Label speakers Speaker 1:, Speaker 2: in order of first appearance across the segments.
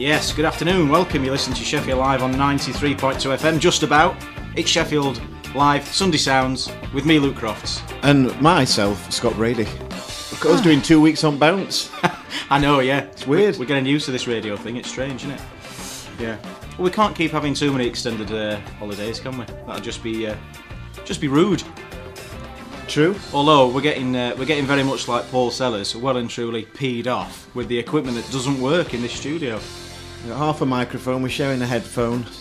Speaker 1: Yes, good afternoon. Welcome. You listen to Sheffield Live on 93.2 FM, just about. It's Sheffield Live Sunday Sounds with me, Luke Crofts.
Speaker 2: And myself, Scott Brady. I was doing two weeks on bounce.
Speaker 1: I know, yeah. It's
Speaker 2: weird.
Speaker 1: We're getting used to this radio thing. It's strange, isn't it? Yeah. Well, we can't keep having too many extended uh, holidays, can we? That'd just be uh, just be rude.
Speaker 2: True.
Speaker 1: Although we're getting uh, we're getting very much like Paul Sellers, well and truly peed off with the equipment that doesn't work in this studio.
Speaker 2: We've got half a microphone, we're sharing a headphone.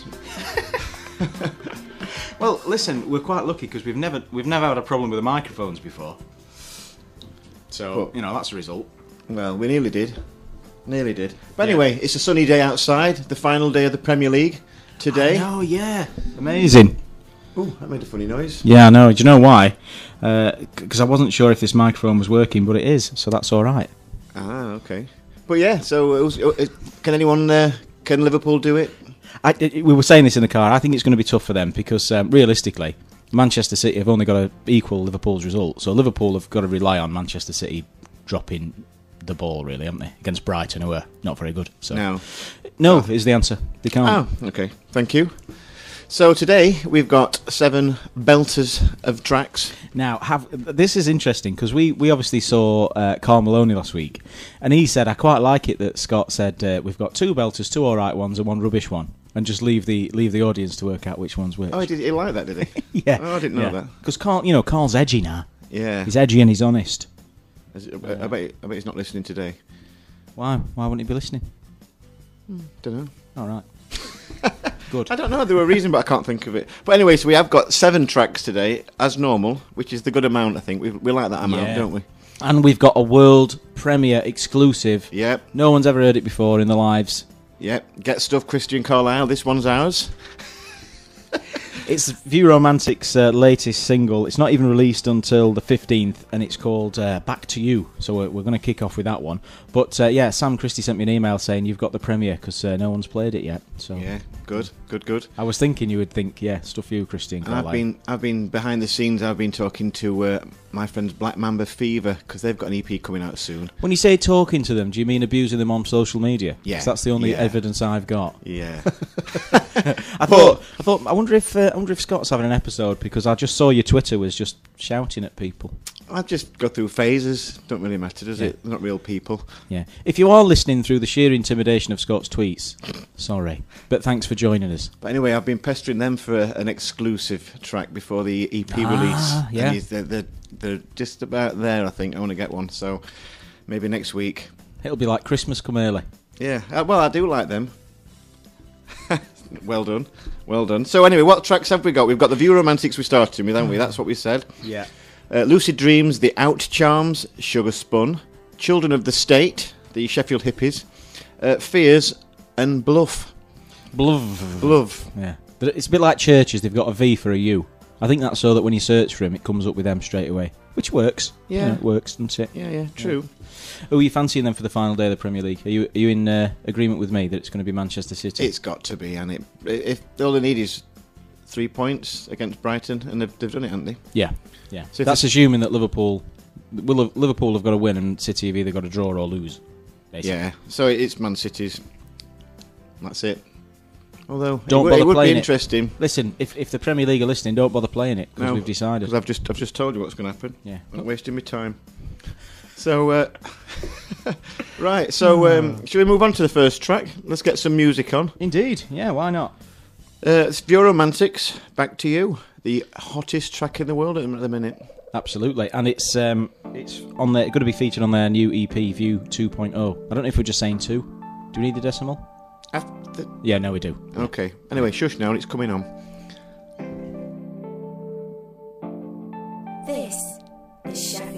Speaker 1: Well, listen, we're quite lucky because we've never we've never had a problem with the microphones before. So
Speaker 2: Well-
Speaker 1: you know that's a result.
Speaker 2: Well, we nearly did. Nearly did. But anyway, it's a sunny day outside, the final day of the Premier League today.
Speaker 1: Oh yeah, amazing.
Speaker 2: Ooh, that made a funny noise.
Speaker 1: Yeah, I know. Do you know why? Because I wasn't sure if this microphone was working, but it is, so that's all right.
Speaker 2: Ah, okay. But yeah, so it was, it, can anyone, uh, can Liverpool do it?
Speaker 1: I, it- we were saying this in the car. I think it's going to be tough for them because um, realistically, Manchester City have only got to equal Liverpool's result. So Liverpool have got to rely on Manchester City dropping the ball, really, haven't they? Against Brighton, who are not very good. So
Speaker 2: No.
Speaker 1: no is the answer. They can't.
Speaker 2: Oh, okay. Thank you. So today we've got seven belters of tracks.
Speaker 1: Now, have this is interesting because we, we obviously saw uh, Carl Maloney last week, and he said I quite like it that Scott said uh, we've got two belters, two all right ones, and one rubbish one, and just leave the leave the audience to work out which one's which.
Speaker 2: Oh, he, did, he like that, did he?
Speaker 1: yeah,
Speaker 2: Oh, I didn't know that.
Speaker 1: Because Carl, you know, Carl's edgy now.
Speaker 2: Yeah.
Speaker 1: He's edgy and he's honest.
Speaker 2: Is I, bet, I bet he's not listening today.
Speaker 1: Why? Why wouldn't he be listening?
Speaker 2: Don't know.
Speaker 1: All right. Good.
Speaker 2: I don't know. There were a reason, but I can't think of it. But anyway, so we have got seven tracks today, as normal, which is the good amount. I think we we like that amount,
Speaker 1: Yeah.
Speaker 2: don't we?
Speaker 1: And we've got a world premiere exclusive.
Speaker 2: Yep,
Speaker 1: No one's ever heard it before in their lives.
Speaker 2: yep. Get stuff, Christian Carlisle. This one's ours.
Speaker 1: It's View Romantic's uh, latest single. It's not even released until the 15th, and it's called uh, Back to You. So we're, we're going to kick off with that one. But uh, yeah, Sam Christie sent me an email saying you've got the premiere because uh, no one's played it yet. So
Speaker 2: Yeah, good, good, good.
Speaker 1: I was thinking you would think, yeah, stuff you, Christian.
Speaker 2: And I've
Speaker 1: Carlisle.
Speaker 2: been I've been behind the scenes. I've been talking to uh, my friends Black Mamba Fever because they've got an EP coming out soon.
Speaker 1: When you say talking to them, do you mean abusing them on social media?
Speaker 2: Yeah,
Speaker 1: that's the only
Speaker 2: yeah.
Speaker 1: evidence I've got.
Speaker 2: Yeah,
Speaker 1: I thought, I thought, I wonder if, uh, I wonder if Scott's having an episode because I just saw your Twitter was just shouting at people.
Speaker 2: I just go through phases. Don't really matter, does
Speaker 1: Yeah.
Speaker 2: it? They're not real people.
Speaker 1: Yeah. If you are listening through the sheer intimidation of Scott's tweets, sorry, but thanks for joining us.
Speaker 2: But anyway, I've been pestering them for a, an exclusive track before the EP
Speaker 1: Ah,
Speaker 2: release.
Speaker 1: yeah.
Speaker 2: They're, they're, they're just about there, I think. I want to get one, so maybe next week.
Speaker 1: It'll be like Christmas come early.
Speaker 2: Yeah, uh, well, I do like them. well done, well done. So anyway, what tracks have we got? We've got the View Romantics we started with, haven't we? That's what we said.
Speaker 1: Yeah.
Speaker 2: Uh, Lucid Dreams, The Outcharms, Sugar Spun, Children of the State, the Sheffield Hippies, uh, Fears, and Bluff.
Speaker 1: Bluff.
Speaker 2: Bluff.
Speaker 1: Yeah. But it's a bit like churches, they've got a V for a U. I think that's so that when you search for him, it comes up with them straight away. Which works.
Speaker 2: Yeah.
Speaker 1: You know, it works, doesn't it?
Speaker 2: Yeah, yeah, true.
Speaker 1: Who are you fancying then for the final day of the Premier League? Are you are you in uh, agreement with me that it's going to be Manchester City?
Speaker 2: It's got to be, and it if all they need is three points against Brighton, and they've, they've done it, haven't they?
Speaker 1: yeah, yeah.
Speaker 2: So
Speaker 1: That's assuming that Liverpool, will Liverpool have got to win and City have either got to draw or lose. Basically.
Speaker 2: Yeah. So it's Man City's. That's it. Although
Speaker 1: Don't
Speaker 2: it,
Speaker 1: bother
Speaker 2: it would be
Speaker 1: playing it.
Speaker 2: interesting.
Speaker 1: Listen, if, if the Premier League are listening, don't bother playing it because
Speaker 2: No,
Speaker 1: we've decided.
Speaker 2: Because I've just I've just told you what's going to happen.
Speaker 1: Yeah.
Speaker 2: I'm not wasting my time. So, uh, right. So, um, should we move on to the first track? Let's get some music on.
Speaker 1: Indeed, yeah. Why not?
Speaker 2: Uh, it's View Romantics. Back to you. The hottest track in the world at the minute.
Speaker 1: Absolutely, and it's um, it's on there. Going to be featured on their new EP View 2.0. I don't know if we're just saying two. Do we need the decimal?
Speaker 2: After,
Speaker 1: Yeah, no, we do.
Speaker 2: okay. Anyway, shush now. It's coming on.
Speaker 3: This is Sheffield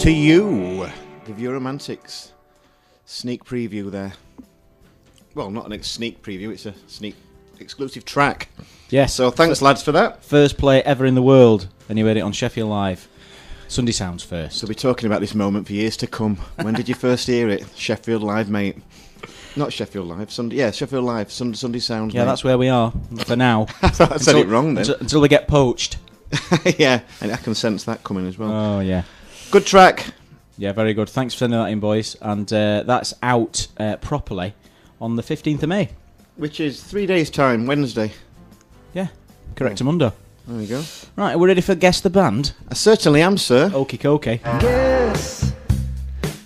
Speaker 4: to you, the
Speaker 2: View Romantics sneak preview there. Well, not a sneak preview; it's a sneak exclusive track.
Speaker 1: Yes.
Speaker 2: So thanks, lads, for that.
Speaker 1: First play ever in the world, and you heard it on Sheffield Live. Sunday Sounds first.
Speaker 2: So we'll be talking about this moment for years to come. When did you first hear it? Sheffield Live, mate. Not Sheffield Live. Sunday, yeah, Sheffield Live. Sunday, Sunday Sounds.
Speaker 1: yeah,
Speaker 2: mate.
Speaker 1: that's where we are for now.
Speaker 2: I thought I said it wrong then.
Speaker 1: Until, until we get poached.
Speaker 2: yeah, and I can sense that coming as well.
Speaker 1: Oh yeah,
Speaker 2: Good track.
Speaker 1: yeah, very good. Thanks for sending that in, boys. And uh, that's out uh, properly on the fifteenth of May.
Speaker 2: Which is three days' time, Wednesday.
Speaker 1: Yeah, correct, Mundo.
Speaker 2: There you go.
Speaker 1: Right, we're ready for guess the band.
Speaker 2: I certainly am, sir.
Speaker 1: Okie dokie.
Speaker 5: Guess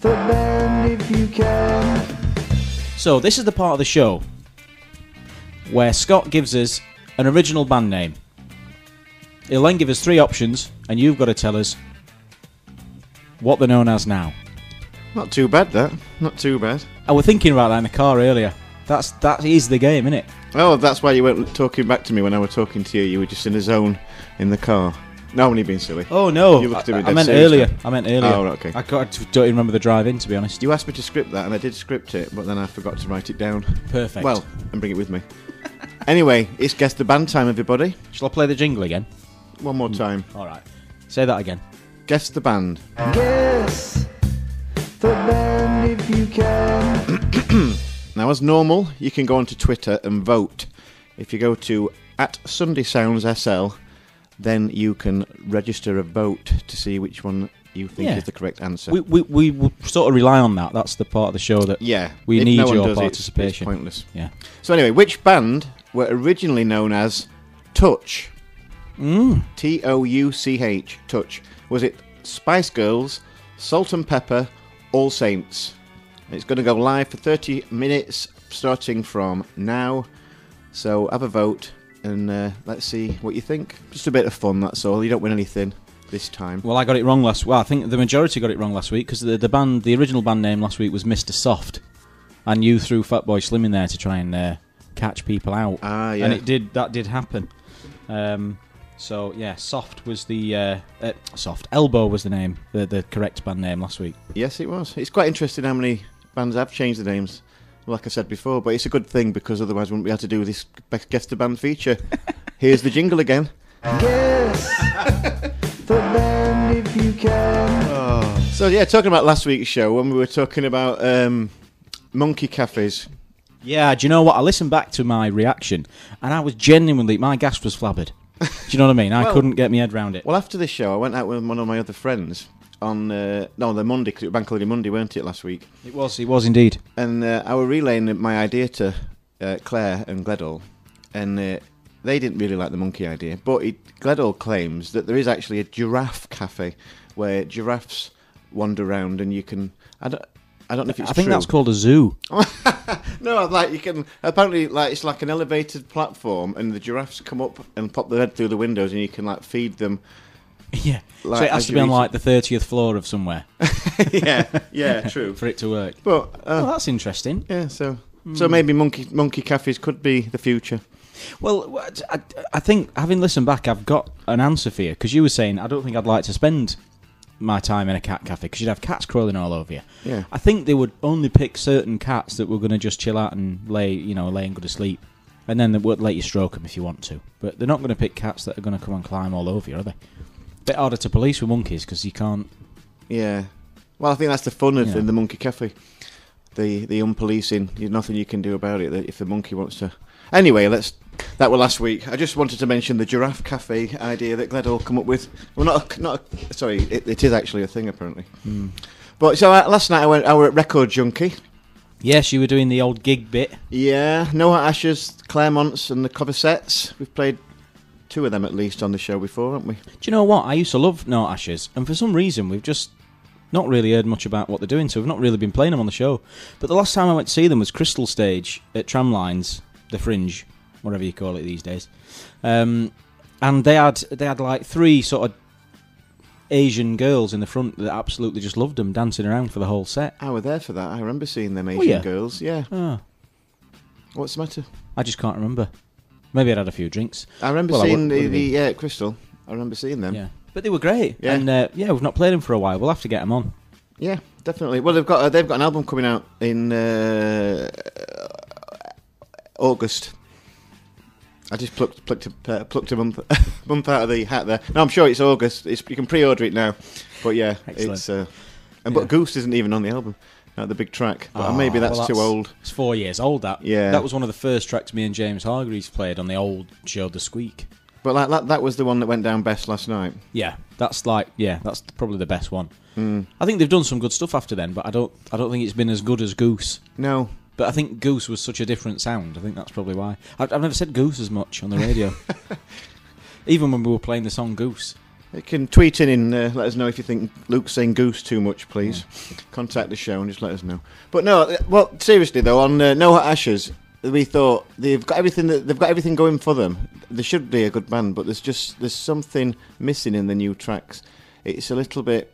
Speaker 5: the band if you can.
Speaker 1: So this is the part of the show where Scott gives us an original band name. He'll then give us three options, and you've got to tell us what they're known as now.
Speaker 2: Not too bad, that. Not too bad.
Speaker 1: I was thinking about that in the car earlier. That's that is the game, isn't it?
Speaker 2: Oh, that's why you weren't talking back to me when I was talking to you. You were just in a zone in the car. No, I'm only being silly.
Speaker 1: Oh no!
Speaker 2: You looked at
Speaker 1: I,
Speaker 2: me
Speaker 1: I
Speaker 2: dead
Speaker 1: meant earlier.
Speaker 2: then.
Speaker 1: I meant earlier.
Speaker 2: Oh, okay.
Speaker 1: I got, I don't even remember the drive in, to be honest.
Speaker 2: You asked me to script that, and I did script it, but then I forgot to write it down.
Speaker 1: Perfect.
Speaker 2: Well, and bring it with me. anyway, it's guess the band time, everybody.
Speaker 1: shall I play the jingle again?
Speaker 2: One more hmm. time.
Speaker 1: All right. Say that again.
Speaker 2: Guess the band.
Speaker 5: Guess the band if you can.
Speaker 2: Now, as normal, you can go onto Twitter and vote. If you go to at Sunday Sounds SL, then you can register a vote to see which one you think
Speaker 1: Yeah.
Speaker 2: is the correct answer.
Speaker 1: We, we we will sort of rely on that. That's the part of the show that
Speaker 2: yeah,
Speaker 1: we
Speaker 2: if
Speaker 1: need
Speaker 2: no one
Speaker 1: your
Speaker 2: does, it's-
Speaker 1: participation.
Speaker 2: It's, pointless.
Speaker 1: Yeah.
Speaker 2: So anyway, which band were originally known as Touch?
Speaker 1: Mm.
Speaker 2: T O U C H. Touch. Was it Spice Girls, Salt-N-Pepa, All Saints? It's going to go live for 30 minutes starting from now. So have a vote and uh, let's see what you think. Just a bit of fun, that's all. You don't win anything this time.
Speaker 1: Well, I got it wrong last. Well, I think the majority got it wrong last week because the the band, the original band name last week was Mr. Soft, and you threw Fatboy Slim in there to try and uh, catch people out.
Speaker 2: Ah, yeah.
Speaker 1: And it did. That did happen. Um, so yeah, Soft was the uh, uh, Soft Elbow was the name, the the correct band name last week.
Speaker 2: Yes, it was. It's quite interesting how many bands have changed the names, like I said before, but it's a good thing because otherwise we wouldn't be able to do this Best Guess the Band feature. Here's the jingle again.
Speaker 5: Guess the band if you can.
Speaker 2: So, yeah, talking about last week's show, when we were talking about um, monkey cafes
Speaker 1: Yeah, do you know what? I listened back to my reaction, and I was genuinely my gas was flabbered. Do you know what I mean? I
Speaker 2: Well-
Speaker 1: couldn't get my head round it.
Speaker 2: Well, after this show, I went out with one of my other friends on uh, no the Monday because it was Bank Holiday Monday, weren't it last week?
Speaker 1: It was, it was indeed.
Speaker 2: And uh, I were relaying my idea to uh, Claire and Gledall, and uh, they didn't really like the monkey idea. But it, Gledall claims that there is actually a giraffe cafe where giraffes wander around, and you can. I don't. I don't know if it's
Speaker 1: I think
Speaker 2: true.
Speaker 1: that's called a zoo.
Speaker 2: No, like you can apparently like it's like an elevated platform, and the giraffes come up and pop their head through the windows, and you can like feed them.
Speaker 1: yeah. so
Speaker 2: Like,
Speaker 1: it has to be on like the thirtieth floor of somewhere
Speaker 2: yeah, yeah, true.
Speaker 1: for it to work.
Speaker 2: But
Speaker 1: Oh,
Speaker 2: uh,
Speaker 1: that's interesting.
Speaker 2: yeah, so
Speaker 1: Hmm.
Speaker 2: so maybe monkey monkey cafes could be the future.
Speaker 1: Well, I, I think having listened back, I've got an answer for you because you were saying I don't think I'd like to spend my time in a cat cafe because you'd have cats crawling all over you.
Speaker 2: Yeah.
Speaker 1: I think they would only pick certain cats that were going to just chill out and lay, you know, lay and go to sleep, and then they would let you stroke them if you want to. But they're not going to pick cats that are going to come and climb all over you, are they? Bit harder to police with monkeys because you can't.
Speaker 2: Yeah. Well, I think that's the fun of the monkey cafe. The the unpolicing. There's nothing you can do about it. If the monkey wants to. Anyway, let's. That were last week. I just wanted to mention the giraffe cafe idea that Gledall come up with. Well, not a, not. A, sorry, it, it is actually a thing apparently.
Speaker 1: Hmm.
Speaker 2: But so uh, last night I went. I were at Record Junkie.
Speaker 1: Yes, you were doing the old gig bit.
Speaker 2: Yeah, Noah Ashes, Claremont's, and the cover sets. We've played two of them at least on the show before, haven't we?
Speaker 1: Do you know what? I used to love No Ashes, and for some reason we've just not really heard much about what they're doing, so we've not really been playing them on the show. But the last time I went to see them was Crystal Stage at Tramlines, the Fringe, whatever you call it these days. Um, and they had they had like three sort of Asian girls in the front that absolutely just loved them, dancing around for the whole set.
Speaker 2: I were there for that. I remember seeing them
Speaker 1: Were
Speaker 2: Asian
Speaker 1: ya?
Speaker 2: girls. Yeah.
Speaker 1: Oh,
Speaker 2: What's the matter?
Speaker 1: I just can't remember. Maybe I'd had a few drinks.
Speaker 2: I remember
Speaker 1: Well, I
Speaker 2: seeing the, the yeah Crystal. I remember seeing them.
Speaker 1: Yeah, but they were great.
Speaker 2: Yeah.
Speaker 1: And uh, yeah, we've not played them for a while. We'll have to get them on.
Speaker 2: Yeah, definitely. Well, they've got uh, they've got an album coming out in uh, August. I just plucked plucked a, uh, plucked a month month out of the hat there. No, I'm sure it's August. It's, you can pre-order it now. But yeah,
Speaker 1: Excellent.
Speaker 2: it's uh, and
Speaker 1: Yeah.
Speaker 2: but Goose isn't even on the album. Not the big track. But
Speaker 1: Oh,
Speaker 2: maybe that's
Speaker 1: well,
Speaker 2: too old.
Speaker 1: It's four years old. That
Speaker 2: Yeah.
Speaker 1: that was one of the first tracks me and James Hargreaves played on the old show, The Squeak.
Speaker 2: But like, that that was the one that went down best last night.
Speaker 1: Yeah, that's like yeah, that's probably the best one.
Speaker 2: Mm.
Speaker 1: I think they've done some good stuff after then, but I don't I don't think it's been as good as Goose.
Speaker 2: No,
Speaker 1: But I think Goose was such a different sound. I think that's probably why. I've, I've never said Goose as much on the radio. Even when we were playing the song Goose.
Speaker 2: You can tweet in and uh, let us know if you think Luke's saying goose too much, please. Contact the show and just let us know. But no, uh, well, seriously though, on uh, No Hot Ashes, we thought they've got everything. That, they've got everything going for them. They should be a good band, but there's just there's something missing in the new tracks. It's a little bit.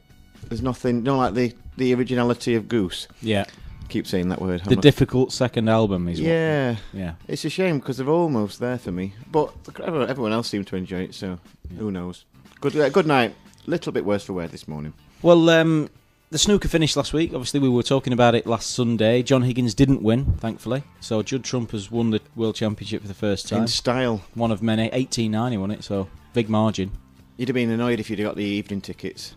Speaker 2: There's nothing. You know, like the the originality of Goose.
Speaker 1: Yeah,
Speaker 2: Keep saying that word.
Speaker 1: the
Speaker 2: I'm
Speaker 1: difficult second album is. what-
Speaker 2: yeah.
Speaker 1: yeah.
Speaker 2: It's a shame because they're almost there for me, but everyone else seemed to enjoy it. So who knows? Good uh, good night. Little bit worse for wear this morning.
Speaker 1: Well, um, the snooker finished last week. Obviously, we were talking about it last Sunday. John Higgins didn't win, thankfully. So Judd Trump has won the World Championship for the first time.
Speaker 2: In style.
Speaker 1: One of many. 18-9 he won it, so big margin.
Speaker 2: You'd have been annoyed if you'd got the evening tickets.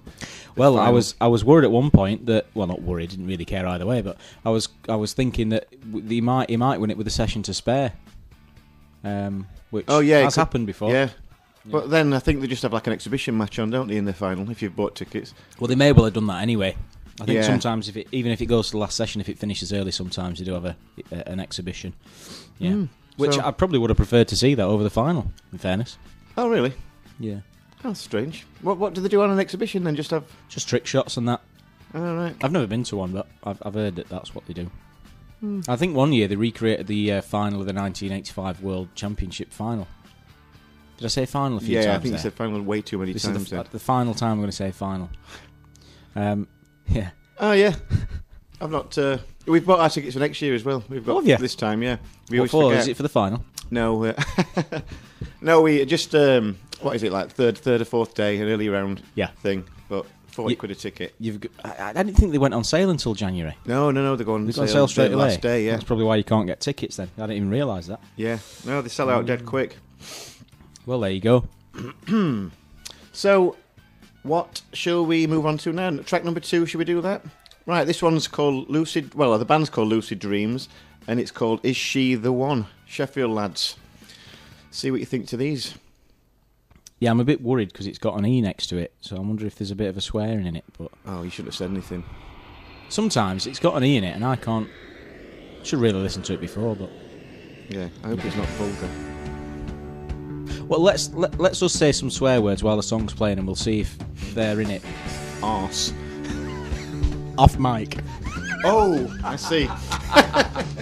Speaker 1: Well, I was I was worried at one point that well, not worried, didn't really care either way, but I was I was thinking that he might he might win it with a session to spare, um, which
Speaker 2: Oh, yeah,
Speaker 1: has
Speaker 2: could-
Speaker 1: happened before.
Speaker 2: Yeah. But then I think they just have like an exhibition match on, don't they, in the final if you've bought tickets?
Speaker 1: Well, they may well have done that anyway. I think
Speaker 2: Yeah.
Speaker 1: sometimes if it, even if it goes to the last session, if it finishes early, sometimes you do have a, a an exhibition. Yeah,
Speaker 2: Mm,
Speaker 1: which
Speaker 2: so-
Speaker 1: I probably would have preferred to see that over the final. In fairness,
Speaker 2: Oh, really?
Speaker 1: yeah,
Speaker 2: That's strange. What what do they do on an exhibition then? Just have.
Speaker 1: just trick shots and that.
Speaker 2: Oh, right.
Speaker 1: I've never been to one, but I've, I've heard that that's what they do.
Speaker 2: Hmm.
Speaker 1: I think one year they recreated the uh, final of the 1985 World Championship final. Did I say final a few
Speaker 2: Yeah,
Speaker 1: times?
Speaker 2: I think you said final way too many
Speaker 1: this
Speaker 2: times.
Speaker 1: is the,
Speaker 2: then.
Speaker 1: the final time I'm going to say final. Um, yeah,
Speaker 2: Oh, yeah. I've not. Uh, we've bought our tickets for next year as well. We've got
Speaker 1: Oh, have
Speaker 2: this time, yeah. We
Speaker 1: what
Speaker 2: always
Speaker 1: for?
Speaker 2: forget.
Speaker 1: Is it for the final?
Speaker 2: No, uh, no. We just um, what is it like third, third or fourth day, an early round
Speaker 1: Yeah.
Speaker 2: thing, but forty
Speaker 1: You-
Speaker 2: quid a ticket.
Speaker 1: You've. Got, I, I didn't think they went on sale until January.
Speaker 2: No, no, no. They're going
Speaker 1: They got on sale straight away.
Speaker 2: Last day, yeah,
Speaker 1: That's probably why you can't get tickets. Then I didn't even realise that.
Speaker 2: yeah. No, they sell out dead um, quick.
Speaker 1: Well, there you go.
Speaker 2: So, what shall we move on to now? Track number two. Should we do that? Right. This one's called Lucid. Well, the band's called Lucid Dreams, and it's called "Is She the One?" Sheffield lads. See what you think to these.
Speaker 1: Yeah, I'm a bit worried because it's got an E next to it, so I wonder if there's a bit of a swearing in it. But
Speaker 2: Oh, you shouldn't have said anything.
Speaker 1: sometimes it's got an E in it, and I can't. Should really listen to it before, but
Speaker 2: Yeah, I hope it's not vulgar.
Speaker 1: well, let's let, let's just say some swear words while the song's playing, and we'll see if they're in it.
Speaker 2: Arse.
Speaker 1: Off mic.
Speaker 2: Oh, I see.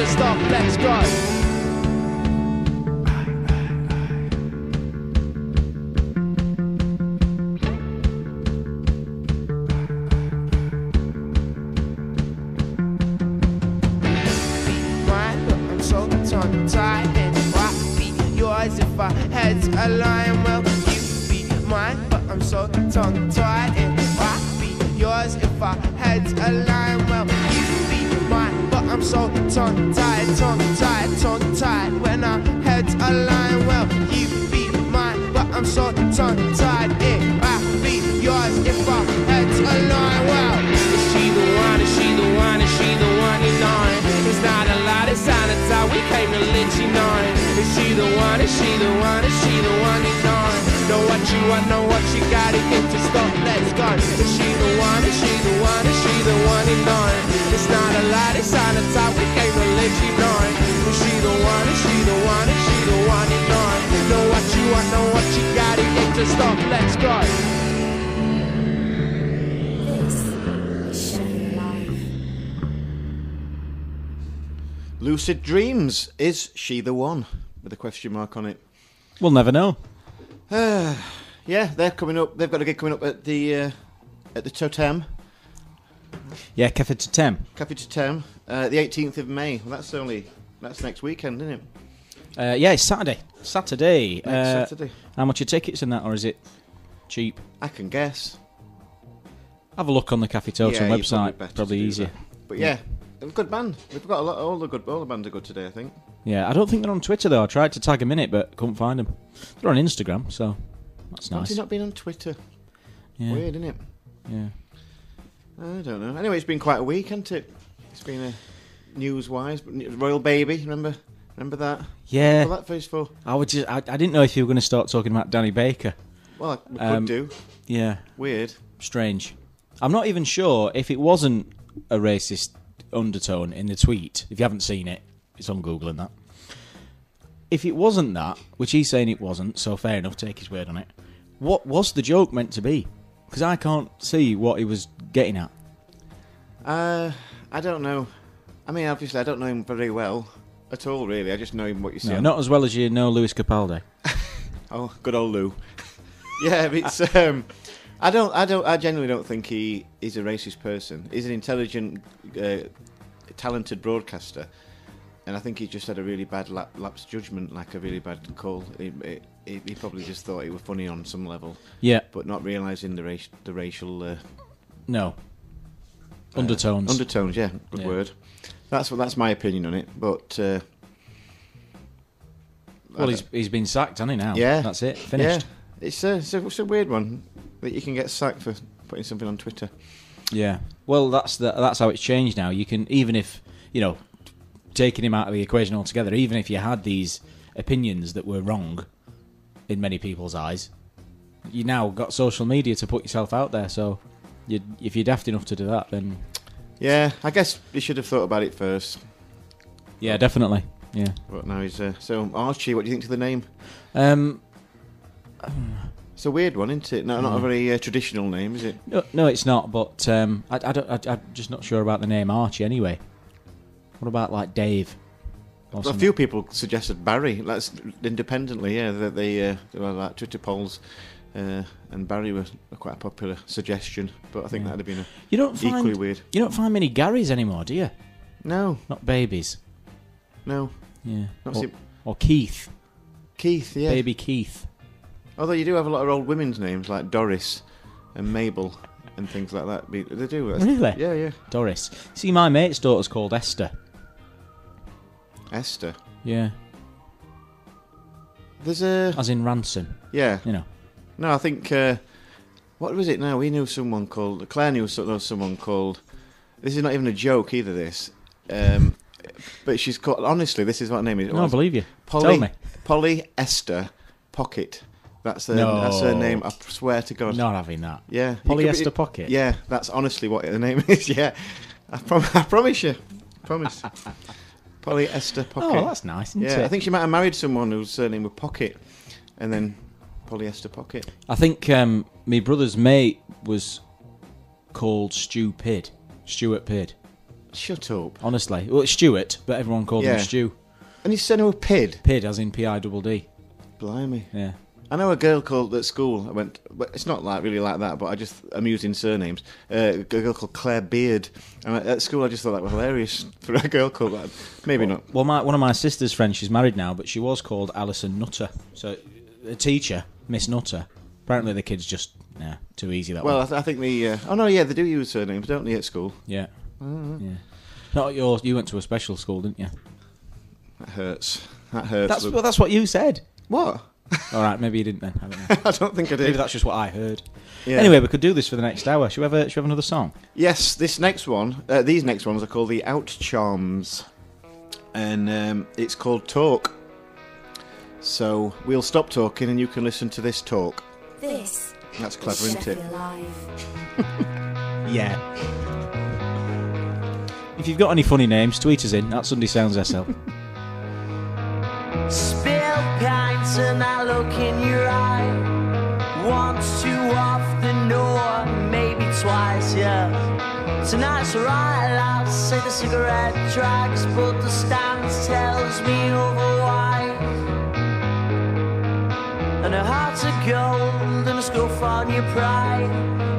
Speaker 6: to stop, let's go.
Speaker 2: Lucid Dreams. Is she the one? With a question mark on it.
Speaker 1: We'll never know.
Speaker 2: Yeah, they're coming up. They've got a gig coming up at the uh, at the Totem,
Speaker 1: Yeah, Cafe to Tem.
Speaker 2: Cafe Totem, uh, the 18th of May. Well, that's only that's next weekend, isn't it?
Speaker 1: Uh, yeah, it's Saturday. Saturday.
Speaker 2: Next
Speaker 1: Uh,
Speaker 2: Saturday.
Speaker 1: How much are tickets in that, or is it cheap?
Speaker 2: I can guess.
Speaker 1: Have a look on the Cafe Totem
Speaker 2: Yeah,
Speaker 1: website. Probably,
Speaker 2: to
Speaker 1: easier.
Speaker 2: But yeah, a good band. We've got a lot. All the good. All the bands are good today. I think.
Speaker 1: Yeah, I don't think they're on Twitter though. I tried to tag them in it, but couldn't find them. They're on Instagram, so that's nice.
Speaker 2: he not been on Twitter?
Speaker 1: Yeah,
Speaker 2: Weird, isn't it?
Speaker 1: yeah.
Speaker 2: I don't know. Anyway, it's been quite a week, hasn't it? It's been a news-wise. but Royal Baby, remember? Remember that?
Speaker 1: Yeah,
Speaker 2: Well, that face for.
Speaker 1: I would just. I, I didn't know if you were going to start talking about Danny Baker.
Speaker 2: Well, we could
Speaker 1: Um,
Speaker 2: do.
Speaker 1: Yeah,
Speaker 2: Weird.
Speaker 1: strange. I'm not even sure if it wasn't a racist undertone in the tweet. If you haven't seen it, it's on Google and that. If it wasn't that, which he's saying it wasn't, so fair enough, take his word on it. What was the joke meant to be? Because I can't see what he was getting at.
Speaker 2: Uh, I don't know. I mean, obviously, I don't know him very well at all, really. I just know him what you see.
Speaker 1: No,
Speaker 2: on-
Speaker 1: not as well as you know Lewis Capaldi.
Speaker 2: Oh, good old Lou. yeah, it's. Um, I don't. I don't. I genuinely don't think he is a racist person. He's an intelligent, uh, talented broadcaster, and I think he just had a really bad lap, lapse judgment, like a really bad call. He, he, he probably just thought it was funny on some level,
Speaker 1: Yeah,
Speaker 2: but not realising the race, the racial uh,
Speaker 1: no. Undertones.
Speaker 2: undertones. Yeah, good
Speaker 1: Yeah.
Speaker 2: word. That's what. That's my opinion on it. But uh,
Speaker 1: well, he's, he's been sacked, hasn't he, now?
Speaker 2: Yeah.
Speaker 1: That's it. Finished.
Speaker 2: Yeah, it's a, it's a it's a weird one that you can get sacked for putting something on Twitter.
Speaker 1: Yeah. Well, that's the, that's how it's changed now. You can even if you know taking him out of the equation altogether, even if you had these opinions that were wrong in many people's eyes, you now got social media to put yourself out there. So, you, if you're daft enough to do that, then
Speaker 2: Yeah, I guess you should have thought about it first.
Speaker 1: yeah, definitely. Yeah.
Speaker 2: But now he's uh, so Archie. What do you think to the name?
Speaker 1: Um.
Speaker 2: It's a weird one, isn't it? No, not a very uh, traditional name, is it?
Speaker 1: No, no, it's not. But um, I, I don't. I, I'm just not sure about the name Archie. Anyway, what about like Dave?
Speaker 2: Well, a few people suggested Barry. That's independently, yeah. That they, uh, there were like Twitter polls, uh, and Barry was a quite a popular suggestion. But I think
Speaker 1: Yeah.
Speaker 2: that'd have been a,
Speaker 1: You don't find
Speaker 2: equally weird.
Speaker 1: you don't find many Garys anymore, do you?
Speaker 2: No,
Speaker 1: Not babies.
Speaker 2: no,
Speaker 1: Yeah.
Speaker 2: Not
Speaker 1: Or, or Keith.
Speaker 2: Keith. Yeah.
Speaker 1: Baby Keith.
Speaker 2: Although you do have a lot of old women's names like Doris and Mabel and things like that. They do. that's-
Speaker 1: Really?
Speaker 2: Yeah, yeah.
Speaker 1: Doris. See, my mate's daughter's called Esther.
Speaker 2: Esther.
Speaker 1: Yeah.
Speaker 2: There's a
Speaker 1: As in ransom.
Speaker 2: yeah.
Speaker 1: You know.
Speaker 2: No, I think uh, what was it now? We knew someone called Claire knew someone called. This is not even a joke either. This, um, but she's called. Honestly, this is what her name is.
Speaker 1: No, I believe you.
Speaker 2: Polly,
Speaker 1: Tell me.
Speaker 2: Polly Esther Pocket. That's her.
Speaker 1: No.
Speaker 2: That's her name. I swear to God.
Speaker 1: Not having that.
Speaker 2: Yeah. could be-
Speaker 1: Polyester pocket.
Speaker 2: Yeah, that's honestly what the name is. Yeah, I, prom- I promise you. Promise. polyester Pocket.
Speaker 1: Oh, that's nice, isn't
Speaker 2: yeah,
Speaker 1: it?
Speaker 2: I think she might have married someone whose surname was Pocket, and then Polyester Pocket.
Speaker 1: I think um, my brother's mate was called Stu Pid. Stuart Pid.
Speaker 2: Shut up.
Speaker 1: Honestly. Well, it's Stuart, but everyone called
Speaker 2: Yeah.
Speaker 1: him Stu.
Speaker 2: And his surname was Pid.
Speaker 1: Pid, as in P I double D.
Speaker 2: Blimey.
Speaker 1: Yeah.
Speaker 2: I know a girl called at school. I went, it's not like really like that. But I just amusing surnames. Uh, a girl called Claire Beard. And at school, I just thought that was hilarious for a girl called that. Maybe not.
Speaker 1: Well, my, one of my sister's friends, she's married now, but she was called Alison Nutter. So, a teacher, Miss Nutter. Apparently, the kid's just nah, too easy that
Speaker 2: Well, I, th- I think the. Uh, oh no, yeah, they do use surnames, don't they, at school?
Speaker 1: Yeah.
Speaker 2: Mm-hmm.
Speaker 1: Yeah. Not yours. You went to a special school, didn't you?
Speaker 2: That hurts. That hurts.
Speaker 1: That's well, that's what you said.
Speaker 2: what?
Speaker 1: All right, maybe you didn't then. I don't know.
Speaker 2: I don't think I did.
Speaker 1: Maybe that's just what I heard.
Speaker 2: Yeah.
Speaker 1: Anyway, we could do this for the next hour. Should we have, a, should we have another song?
Speaker 2: Yes, this next one, uh, these next ones are called the Outcharms, and um, it's called Talk. So we'll stop talking, and you can listen to this talk.
Speaker 3: This
Speaker 2: That's clever, isn't it?
Speaker 3: Sheffield
Speaker 1: Yeah. If you've got any funny names, tweet us in at Sunday Sounds SL.
Speaker 7: Spill pints and I look in your eye. Once too often, or maybe twice, yeah. Tonight's alright, I'll say the cigarette drags, but the stance tells me otherwise. And a heart's of gold and a scuff on your pride.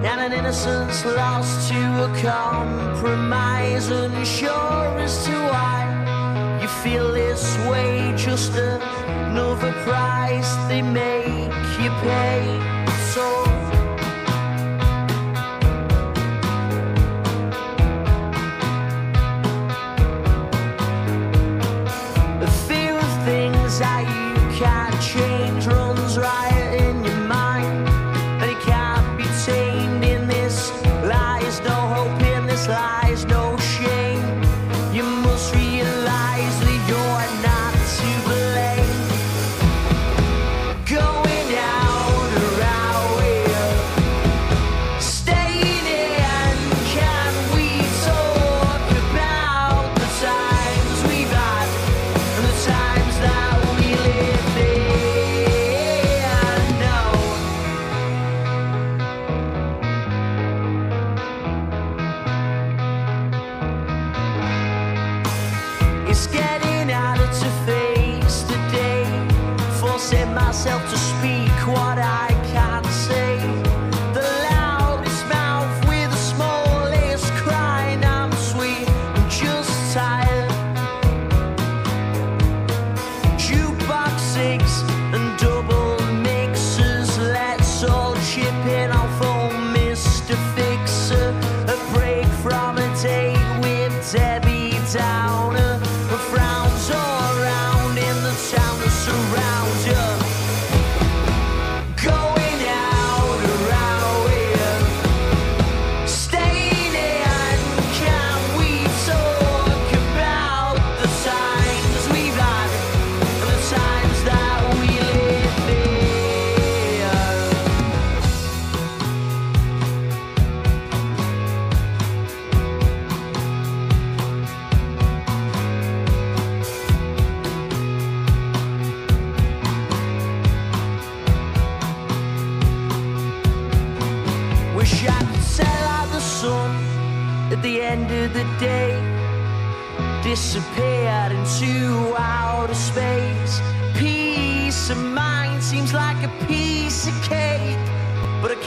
Speaker 7: And an innocence lost to a compromise, unsure as to why you feel this way. Just another price they make you pay.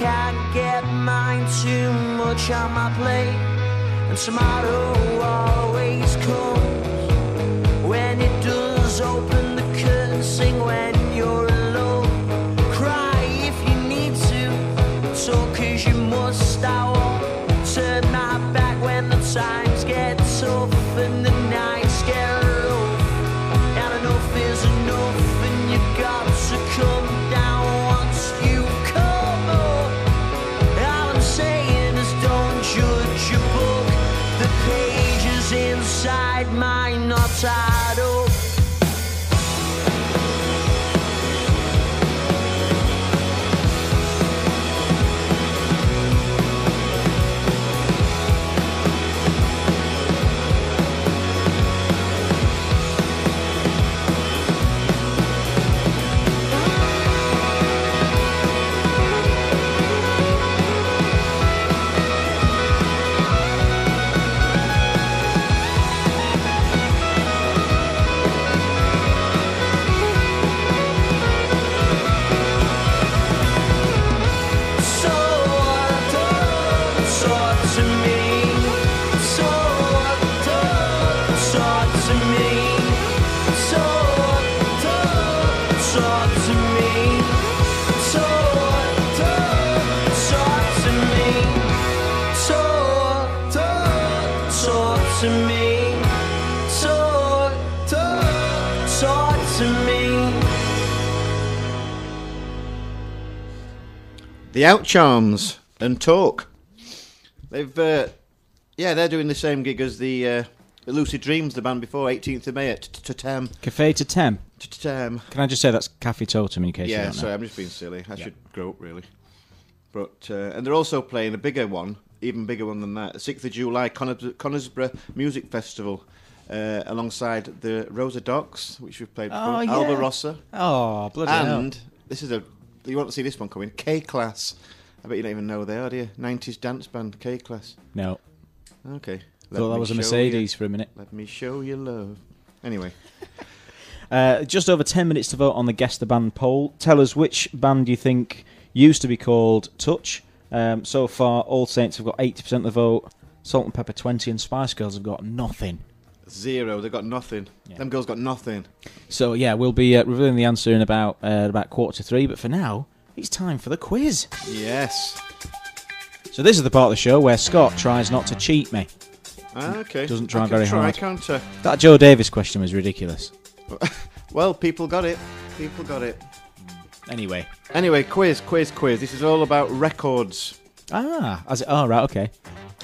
Speaker 7: Can't get mine too much on my plate. And tomorrow always comes when it does open The
Speaker 2: Outcharms and Talk. They've, uh, yeah, they're doing the same gig as the, uh, Lucid Dreams, the band before, 18th of May at Tatam.
Speaker 1: Cafe to Tem.
Speaker 2: Tatam.
Speaker 1: Can I just say that's Cafe Totem in case you
Speaker 2: Yeah,
Speaker 1: don't know?
Speaker 2: sorry, I'm just being silly. I should grow up, really. But uh, and they're also playing a bigger one, even bigger one than that. Sixth of July, Connors- Connorsborough Music Festival, uh, alongside the Rosadocs, which we've played before,
Speaker 1: Oh, yeah.
Speaker 2: Alba Rossa,
Speaker 1: Oh, bloody hell.
Speaker 2: and this is a you want to see this one coming? K-Klass. I bet you don't even know who they are, do you? 90s dance band K-Klass.
Speaker 1: No.
Speaker 2: Okay. Let
Speaker 1: Thought that was a Mercedes for a minute.
Speaker 2: Let me show you love. Anyway,
Speaker 1: Uh, just over 10 minutes to vote on the Guess the Band poll. Tell us which band you think used to be called Touch. Um, so far, All Saints have got 80% of the vote, Salt-N-Pepa 20, and Spice Girls have got nothing.
Speaker 2: Zero. They've got nothing.
Speaker 1: Yeah.
Speaker 2: Them girls got nothing.
Speaker 1: So, yeah, we'll be uh, revealing the answer in about, uh, about quarter to three, but for now, it's time for the quiz.
Speaker 2: Yes.
Speaker 1: So, this is the part of the show where Scott tries not to cheat me.
Speaker 2: Ah, okay.
Speaker 1: Doesn't try
Speaker 2: I
Speaker 1: very
Speaker 2: try,
Speaker 1: hard.
Speaker 2: Can't I?
Speaker 1: That Joe Davis question was ridiculous.
Speaker 2: Well, people got it. People got it.
Speaker 1: Anyway.
Speaker 2: Anyway, quiz, quiz, quiz. This is all about records.
Speaker 1: Ah, as it, oh, right, okay.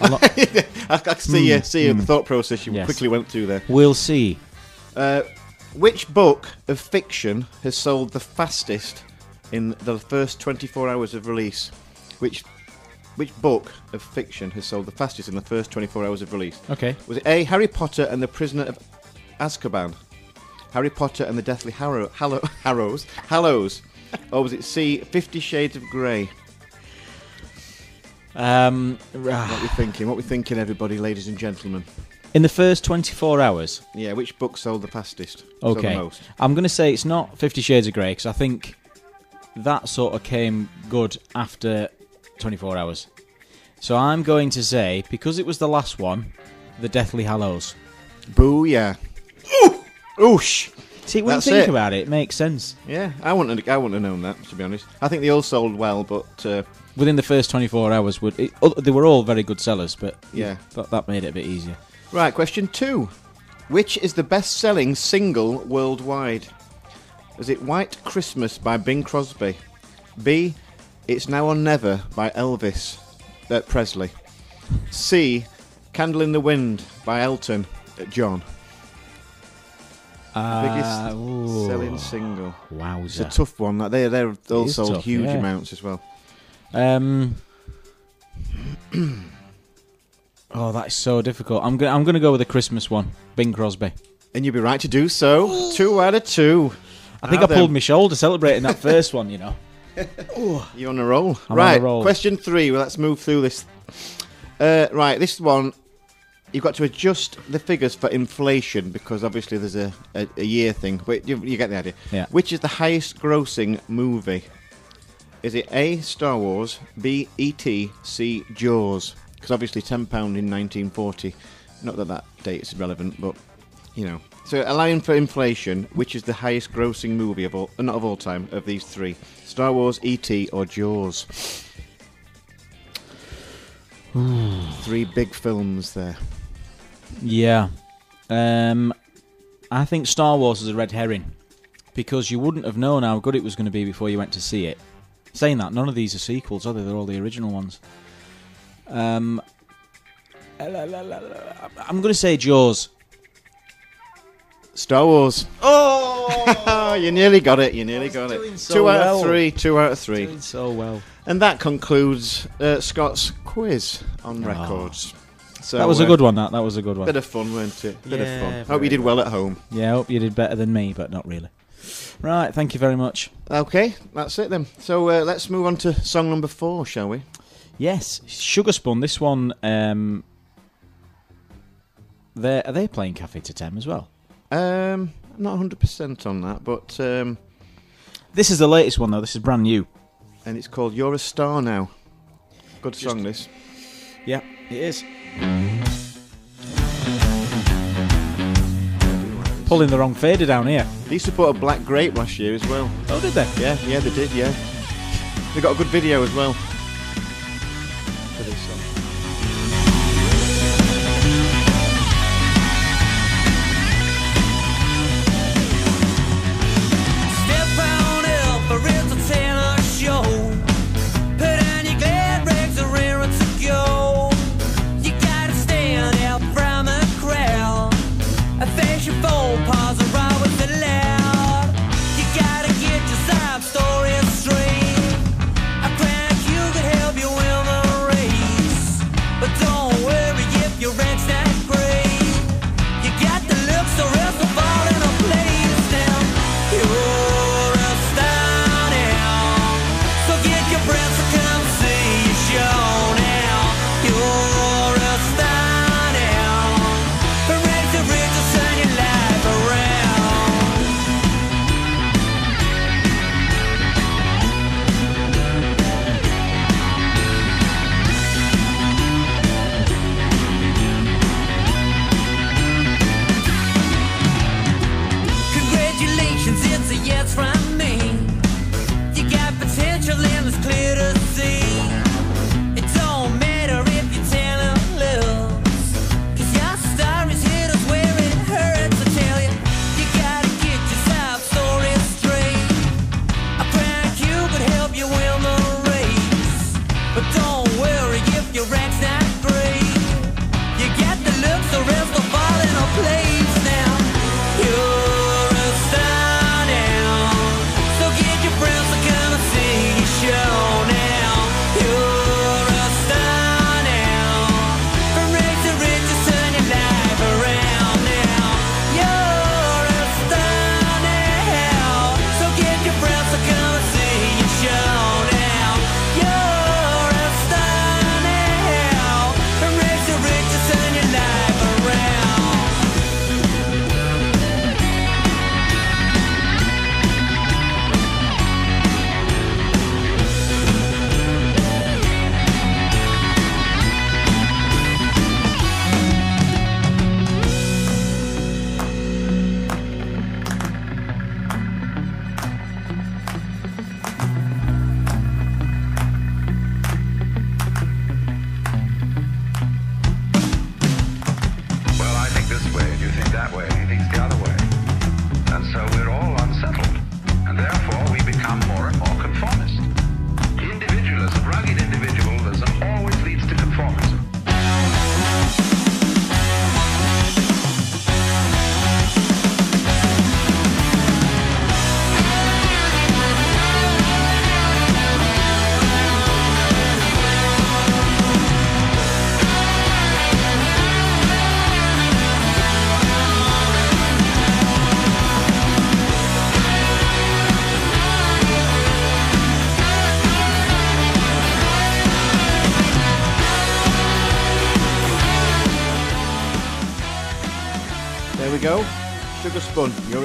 Speaker 2: I, can see, uh, see uh, the thought process you
Speaker 1: Yes.
Speaker 2: quickly went through there.
Speaker 1: we'll see.
Speaker 2: Uh, which book of fiction has sold the fastest in the first 24 hours of release? Which which book of fiction has sold the fastest in the first 24 hours of release?
Speaker 1: Okay.
Speaker 2: Was it A. Harry Potter and the Prisoner of Azkaban? Harry Potter and the Deathly Harrow, Hallow, Harrows? Hallows? or was it C. Fifty Shades of Grey?
Speaker 1: Um,
Speaker 2: What we thinking? What we thinking, everybody, ladies and gentlemen?
Speaker 1: in the first 24 hours.
Speaker 2: Yeah, which book sold the fastest? Sold
Speaker 1: Okay.
Speaker 2: the most?
Speaker 1: I'm going to say it's not Fifty Shades of Grey because I think that sort of came good after 24 hours. So I'm going to say, because it was the last one, the Deathly Hallows.
Speaker 2: Booyah. Ooh! Oosh.
Speaker 1: See, when
Speaker 2: That's
Speaker 1: you think
Speaker 2: it.
Speaker 1: about it, it makes sense.
Speaker 2: Yeah, I wouldn't. Have, I wouldn't have known that to be honest. I think they all sold well, but uh,
Speaker 1: Within the first 24 hours, would it, oh, they were all very good sellers, but
Speaker 2: Yeah.
Speaker 1: that, that made it a bit easier.
Speaker 2: right. Question two: Which is the best-selling single worldwide? Is it "White Christmas" by Bing Crosby? B. It's Now or Never by Elvis uh, Presley. C. Candle in the Wind by Elton uh, John. Biggest
Speaker 1: Uh, ooh.
Speaker 2: selling single. Wow. It's a tough one. They they're all sold
Speaker 1: tough,
Speaker 2: huge
Speaker 1: yeah.
Speaker 2: amounts as well.
Speaker 1: Um. oh, that's so difficult. I'm gonna I'm gonna go with the Christmas one, Bing Crosby.
Speaker 2: And you'd be right to do so. Two out of two.
Speaker 1: I think
Speaker 2: Now
Speaker 1: I pulled my shoulder celebrating that first one. You know.
Speaker 2: You're on a roll.
Speaker 1: I'm on
Speaker 2: right.
Speaker 1: a roll.
Speaker 2: Question three. Well, let's move through this. Uh, right. This one, you've got to adjust the figures for inflation because obviously there's a, a, a year thing. But you, you get the idea.
Speaker 1: Yeah.
Speaker 2: Which is the highest grossing movie? Is it A. Star Wars, B. E.T., C. Jaws? Because obviously ten pound in 1940. Not that that date is relevant, but you know. So allowing for inflation, which is the highest grossing movie of all, not of all time, of these three? Star Wars, E.T. or Jaws? three big films there.
Speaker 1: Yeah. Um, I think Star Wars is a red herring because you wouldn't have known how good it was going to be before you went to see it. Saying that, none of these are sequels, are they? They're all the original ones. Um, I'm going to say Jaws.
Speaker 2: Star Wars. Oh, you nearly got it. You nearly got it.
Speaker 1: so
Speaker 2: two out
Speaker 1: well.
Speaker 2: of three. Two out of three.
Speaker 1: Doing so well.
Speaker 2: And that concludes uh, Scott's quiz on records. So
Speaker 1: that was a
Speaker 2: uh,
Speaker 1: good one. That that was a good one.
Speaker 2: Bit of fun, weren't it? Bit
Speaker 1: Yeah,
Speaker 2: of fun. Hope you did well at home.
Speaker 1: Yeah, I hope you did better than me, but not really. Right, thank you very much.
Speaker 2: Okay, that's it then. So uh, let's move on to song number four, shall we?
Speaker 1: Yes, Sugar Spun. This one, um, they are they playing Cafe Totem as well?
Speaker 2: Um, I'm not 100% on that, but um,
Speaker 1: This is the latest one though. This is brand new.
Speaker 2: and it's called "You're a Star Now." Good song, this.
Speaker 1: Yeah, it is. Pulling the wrong fader down here.
Speaker 2: They supported Black Grape last year as well.
Speaker 1: Oh, did they?
Speaker 2: Yeah, yeah, they did. Yeah, they got a good video as well.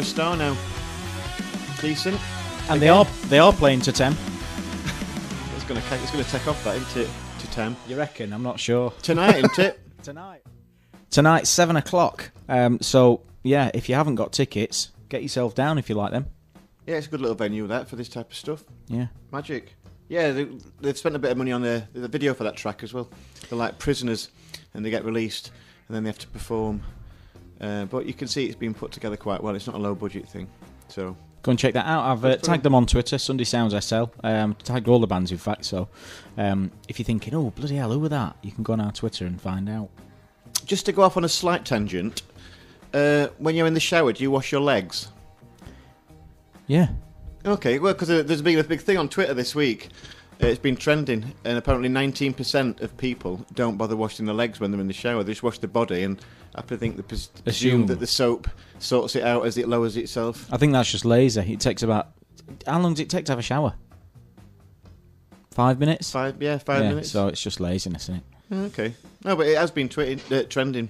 Speaker 2: Star now. Decent.
Speaker 1: And they are they are playing Totem.
Speaker 2: It's gonna ca- it's gonna take off that, isn't it? Totem
Speaker 1: You reckon? I'm not sure.
Speaker 2: tonight, isn't it?
Speaker 1: Tonight. Tonight, seven o'clock. Um, so yeah, if you haven't got tickets, get yourself down if you like them.
Speaker 2: Yeah, it's a good little venue that for this type of stuff.
Speaker 1: Yeah.
Speaker 2: Magic. Yeah, they, they've spent a bit of money on the the video for that track as well. They're like prisoners, and they get released, and then they have to perform. Uh, but you can see it's been put together quite well. It's not a low budget thing. So
Speaker 1: Go and check that out. I've uh, tagged them on Twitter, Sunday Sounds SL. Um, tagged all the bands, in fact. So um, if you're thinking, oh, bloody hell, who were that? You can go on our Twitter and find out.
Speaker 2: just to go off on a slight tangent, uh, when you're in the shower, do you wash your legs?
Speaker 1: Yeah.
Speaker 2: Okay, well, because there's been a big thing on Twitter this week. It's been trending, and apparently 19% of people don't bother washing their legs when they're in the shower. They just wash the body, and I think they pres-
Speaker 1: Assume.
Speaker 2: presume that the soap sorts it out as it lowers itself.
Speaker 1: I think that's just lazy. It takes about. How long does it take to have a shower? Five minutes?
Speaker 2: Five, yeah, five
Speaker 1: yeah,
Speaker 2: minutes.
Speaker 1: So it's just laziness, isn't it?
Speaker 2: Okay, no, but it has been twi- uh, trending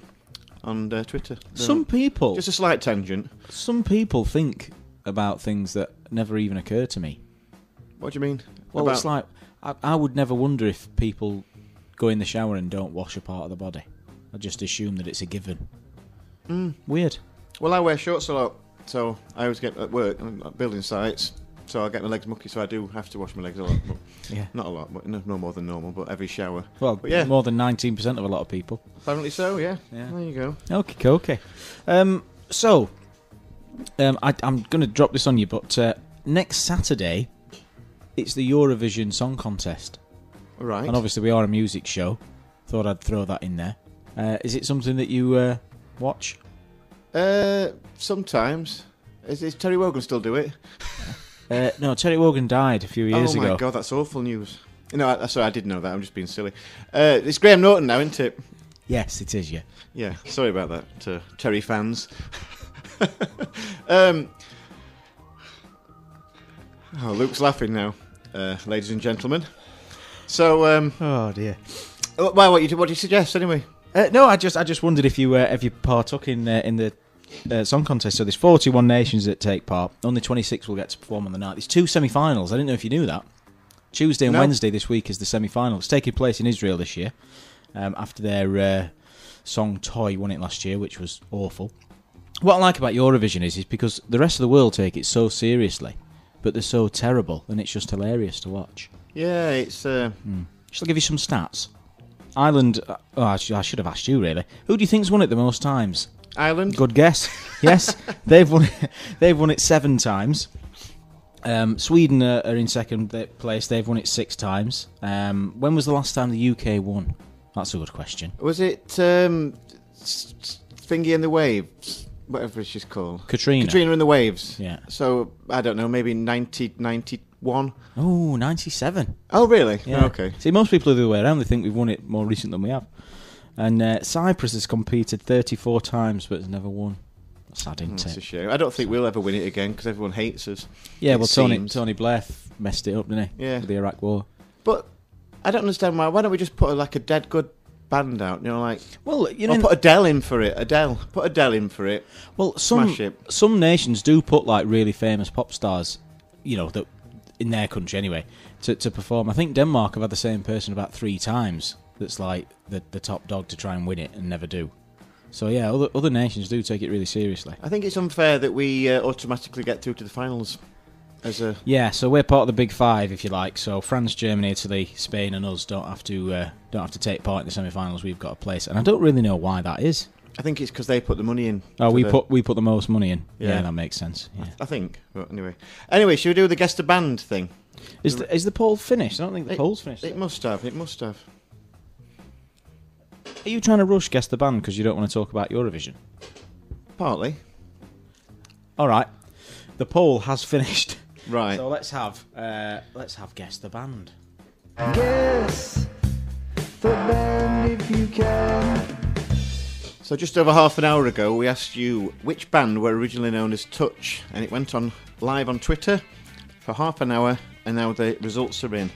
Speaker 2: on uh, Twitter. So,
Speaker 1: Some people.
Speaker 2: just a slight tangent.
Speaker 1: Some people think about things that never even occur to me.
Speaker 2: What do you mean?
Speaker 1: Well,
Speaker 2: About-
Speaker 1: it's like I, I would never wonder if people go in the shower and don't wash a part of the body. I just assume that it's a given.
Speaker 2: Hmm.
Speaker 1: Weird.
Speaker 2: Well, I wear shorts a lot, so I always get at work, I'm building sites, so I get my legs mucky, so I do have to wash my legs a lot. But
Speaker 1: Yeah.
Speaker 2: Not a lot, but no, no more than normal, but every shower.
Speaker 1: Well,
Speaker 2: But yeah.
Speaker 1: more than nineteen percent of a lot of people.
Speaker 2: Apparently so, yeah.
Speaker 1: Yeah.
Speaker 2: There you go.
Speaker 1: Okay, okay. Um, so, um, I, I'm going to drop this on you, but uh, next Saturday, it's the Eurovision Song Contest,
Speaker 2: Right.
Speaker 1: and obviously we are a music show. Thought I'd throw that in there. Uh, is it something that you uh, watch?
Speaker 2: Uh, sometimes. Is, is Terry Wogan still do it?
Speaker 1: Uh, no, Terry Wogan died a few years ago.
Speaker 2: oh my god, that's awful news. No, I, sorry, I did know that. I'm just being silly. Uh, it's Graham Norton now, isn't it?
Speaker 1: Yes, it is. Yeah.
Speaker 2: Yeah, sorry about that to Terry fans. um, oh, Luke's laughing now, uh, ladies and gentlemen. So, um,
Speaker 1: Oh dear.
Speaker 2: well, what, you, what do you suggest anyway?
Speaker 1: Uh, no, I just I just wondered if you uh, if you partook in uh, in the uh, song contest. So there's 41 nations that take part. Only 26 will get to perform on the night. There's two semi-finals. I didn't know if you knew that. Tuesday and
Speaker 2: No.
Speaker 1: Wednesday this week is the semi-final. It's taking place in Israel this year. Um, after their uh, song "Toy" won it last year, which was awful. What I like about Eurovision is is because the rest of the world take it so seriously, but they're so terrible, and it's just hilarious to watch.
Speaker 2: Yeah, it's uh,
Speaker 1: Shall I give you some stats? Ireland. uh, Oh, I sh- I should have asked you really. Who do you think's won it the most times?
Speaker 2: Ireland.
Speaker 1: Good guess. Yes, they've won. It, they've won it seven times. Um, Sweden are, are in second place. They've won it six times. Um, when was the last time the UK won? That's a good question.
Speaker 2: Was it um, Thingy and the Waves? Whatever she's called.
Speaker 1: Katrina.
Speaker 2: Katrina and the Waves.
Speaker 1: Yeah.
Speaker 2: So, I don't know, maybe 90, 91?
Speaker 1: Oh, 97.
Speaker 2: Oh, really?
Speaker 1: Yeah.
Speaker 2: Okay.
Speaker 1: See, most people are the other way around. They think we've won it more recent than we have. And uh, Cyprus has competed 34 times but has never won. Sad, isn't
Speaker 2: That's a
Speaker 1: it?
Speaker 2: shame. I don't think we'll ever win it again because everyone hates us.
Speaker 1: Yeah,
Speaker 2: It
Speaker 1: well, Tony
Speaker 2: seems.
Speaker 1: Tony Blair f- messed it up, didn't he?
Speaker 2: Yeah.
Speaker 1: With the Iraq War.
Speaker 2: But I don't understand why. Why don't we just put like a dead good band out? You know, like
Speaker 1: Well, you know,
Speaker 2: put Adele in for it. Adele, put Adele in for it.
Speaker 1: well, some some nations do put like really famous pop stars, you know, that in their country anyway, to to perform. I think Denmark have had the same person about three times. That's like the the top dog to try and win it and never do. So yeah, other other nations do take it really seriously.
Speaker 2: I think it's unfair that we uh, automatically get through to the finals as a.
Speaker 1: Yeah, so we're part of the big five, if you like. So France, Germany, Italy, Spain, and us don't have to uh, don't have to take part in the semi-finals. We've got a place, and I don't really know why that is.
Speaker 2: I think it's because they put the money in.
Speaker 1: Oh, we
Speaker 2: the-
Speaker 1: put we put the most money in. Yeah,
Speaker 2: Yeah.
Speaker 1: that makes sense. Yeah.
Speaker 2: I think. But anyway, anyway, should we do the guest the band thing?
Speaker 1: Is the, is the poll finished? I don't think the
Speaker 2: It-
Speaker 1: poll's finished.
Speaker 2: It must have. It must have.
Speaker 1: Are you trying to rush guest the band because you don't want to talk about Eurovision?
Speaker 2: Partly.
Speaker 1: All right, the poll has finished.
Speaker 2: Right.
Speaker 1: So let's have uh, let's have guess the band.
Speaker 5: Guess the band if you can.
Speaker 2: So just over half an hour ago, we asked you which band were originally known as Touch, and it went on live on Twitter for half an hour, and now the results are in.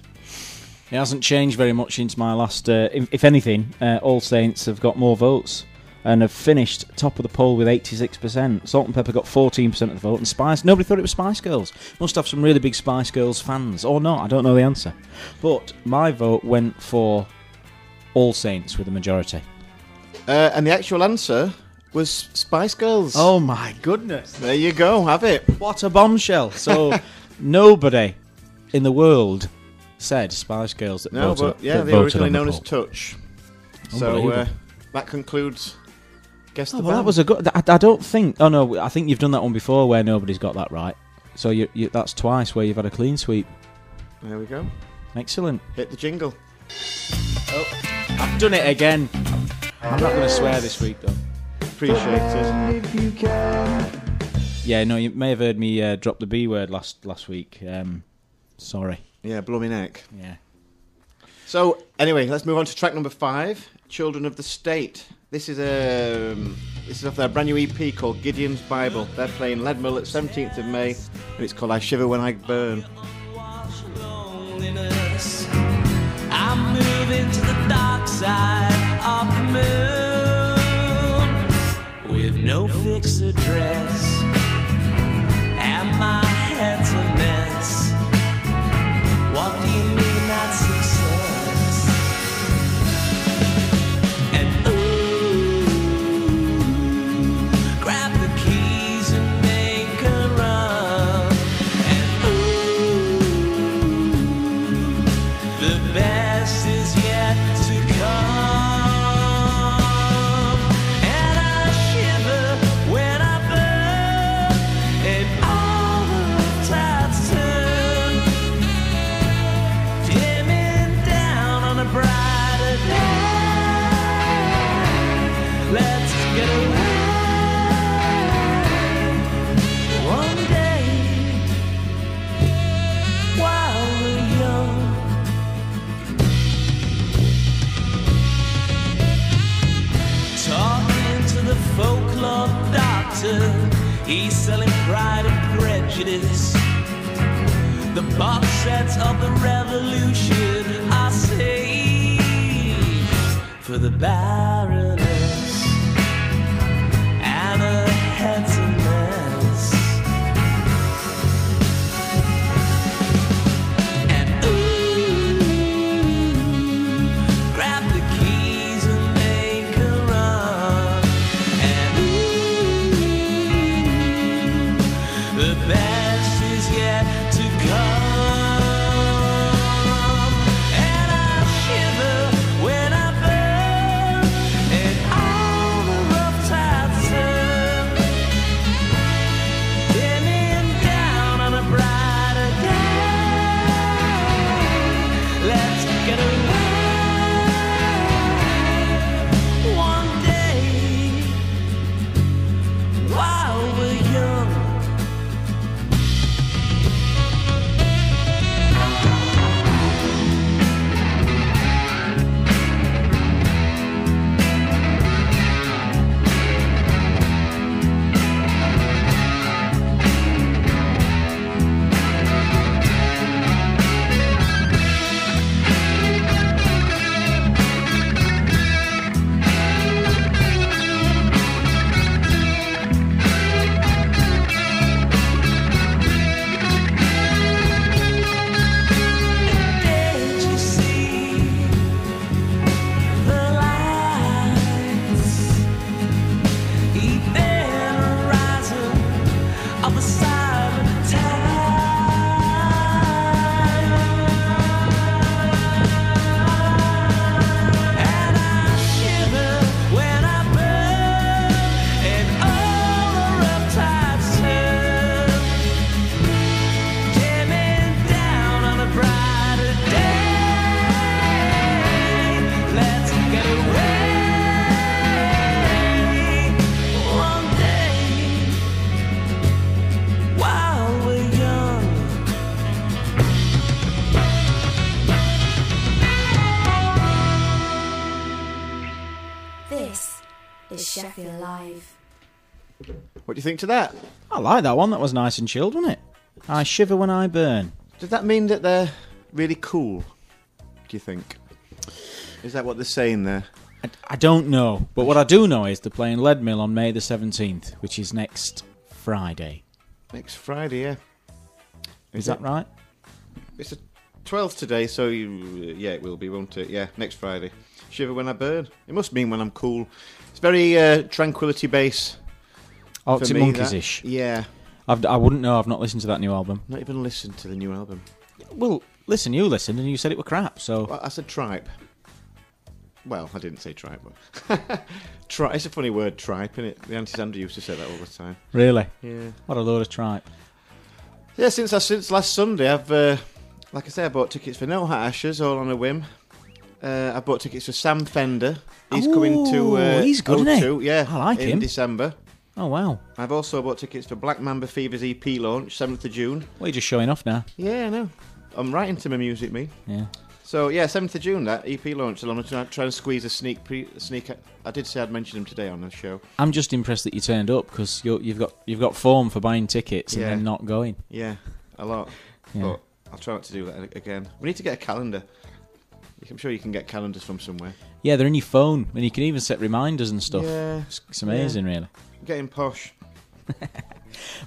Speaker 1: It hasn't changed very much since my last. Uh, if, if anything, uh, All Saints have got more votes. And have finished top of the poll with 86%. Salt-N-Pepa got 14% of the vote, and Spice, nobody thought it was Spice Girls. Must have some really big Spice Girls fans, or not, I don't know the answer. But my vote went for All Saints with the majority.
Speaker 2: Uh, and the actual answer was Spice Girls.
Speaker 1: Oh my goodness.
Speaker 2: There you go, have it.
Speaker 1: What a bombshell. So nobody in the world said Spice Girls that
Speaker 2: No,
Speaker 1: voted,
Speaker 2: but yeah,
Speaker 1: that
Speaker 2: they
Speaker 1: voted
Speaker 2: originally
Speaker 1: the
Speaker 2: known as. Touch. So uh, that concludes Guess
Speaker 1: Oh,
Speaker 2: the
Speaker 1: well, that was a good. I, I don't think. Oh no, I think you've done that one before where nobody's got that right. So you, you, that's twice where you've had a clean sweep.
Speaker 2: There we go.
Speaker 1: Excellent.
Speaker 2: Hit the jingle.
Speaker 1: Oh, I've done it again. I'm not going to swear this week though.
Speaker 2: Appreciated.
Speaker 5: if you can.
Speaker 1: Yeah, no, you may have heard me uh, drop the B word last last week. Um, sorry.
Speaker 2: Yeah, blow me neck.
Speaker 1: Yeah.
Speaker 2: So anyway, let's move on to track number five, "Children of the State." This is a um, this is off their brand new EP called Gideon's Bible. They're playing Leadmill at 17th of May, and it's called "I Shiver When I Burn."
Speaker 7: No fixed address, prejudice. The box sets of the revolution are saved for the Baroness is
Speaker 3: Sheffield Live.
Speaker 2: What do you think to that?
Speaker 1: I like that one. That was nice and chilled, wasn't it? I shiver when I burn.
Speaker 2: Does that mean that they're really cool? Do you think? Is that what they're saying there?
Speaker 1: I, I don't know, but what I do know is they're playing Leadmill on May the seventeenth, which is next Friday.
Speaker 2: Next Friday, yeah.
Speaker 1: Is that right?
Speaker 2: It's the 12th today, so you, yeah, it will be, won't it? Yeah, next Friday. Shiver when I burn. It must mean when I'm cool. It's very uh, tranquility base.
Speaker 1: Arctic
Speaker 2: me,
Speaker 1: Monkeys
Speaker 2: that.
Speaker 1: ish.
Speaker 2: Yeah.
Speaker 1: I've, I wouldn't know. I've not listened to that new album.
Speaker 2: Not even listened to the new album.
Speaker 1: Well, listen, you listened and you said it were crap. So
Speaker 2: Well, I said tripe. Well, I didn't say tripe, but tri- it's a funny word, tripe, isn't it? The Auntie Sandra used to say that all the time.
Speaker 1: really,
Speaker 2: Yeah.
Speaker 1: what a load of tripe.
Speaker 2: Yeah, since I, since last Sunday, I've uh, like I say, I bought tickets for No Hat Ashes all on a whim. Uh, I bought tickets for Sam Fender. He's coming to. Uh,
Speaker 1: he's good, isn't he?
Speaker 2: Yeah,
Speaker 1: I like
Speaker 2: in
Speaker 1: him.
Speaker 2: December.
Speaker 1: Oh wow,
Speaker 2: I've also bought tickets for Black Mamba Fever's EP launch, seventh of June.
Speaker 1: well, you're just showing off now.
Speaker 2: Yeah, I know. I'm right into my music, me.
Speaker 1: Yeah.
Speaker 2: So yeah, seventh of June that EP launch. So I'm trying to squeeze a sneak pre sneak. I did say I'd mention him today on the show.
Speaker 1: I'm just impressed that you turned up because you've got you've got form for buying tickets and
Speaker 2: Yeah.
Speaker 1: then not going.
Speaker 2: Yeah, a lot.
Speaker 1: Yeah.
Speaker 2: But I'll try not to do that again. We need to get a calendar. I'm sure you can get calendars from somewhere.
Speaker 1: Yeah, they're in your phone, and you can even set reminders and stuff.
Speaker 2: Yeah,
Speaker 1: It's, it's amazing, really.
Speaker 2: getting posh.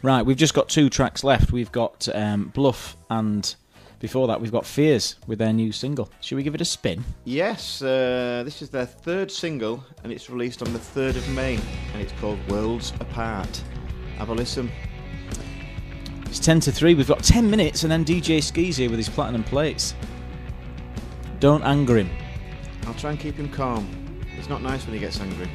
Speaker 1: Right, we've just got two tracks left. We've got um, Bluff, and before that, we've got Fears with their new single. Should we give it a spin?
Speaker 2: Yes, uh, this is their third single, and it's released on the third of May, and it's called Worlds Apart. Have a listen.
Speaker 1: It's 10 to 3. We've got 10 minutes, and then DJ Ski's here with his platinum plates. Don't anger him.
Speaker 2: I'll try and keep him calm. It's not nice when he gets angry.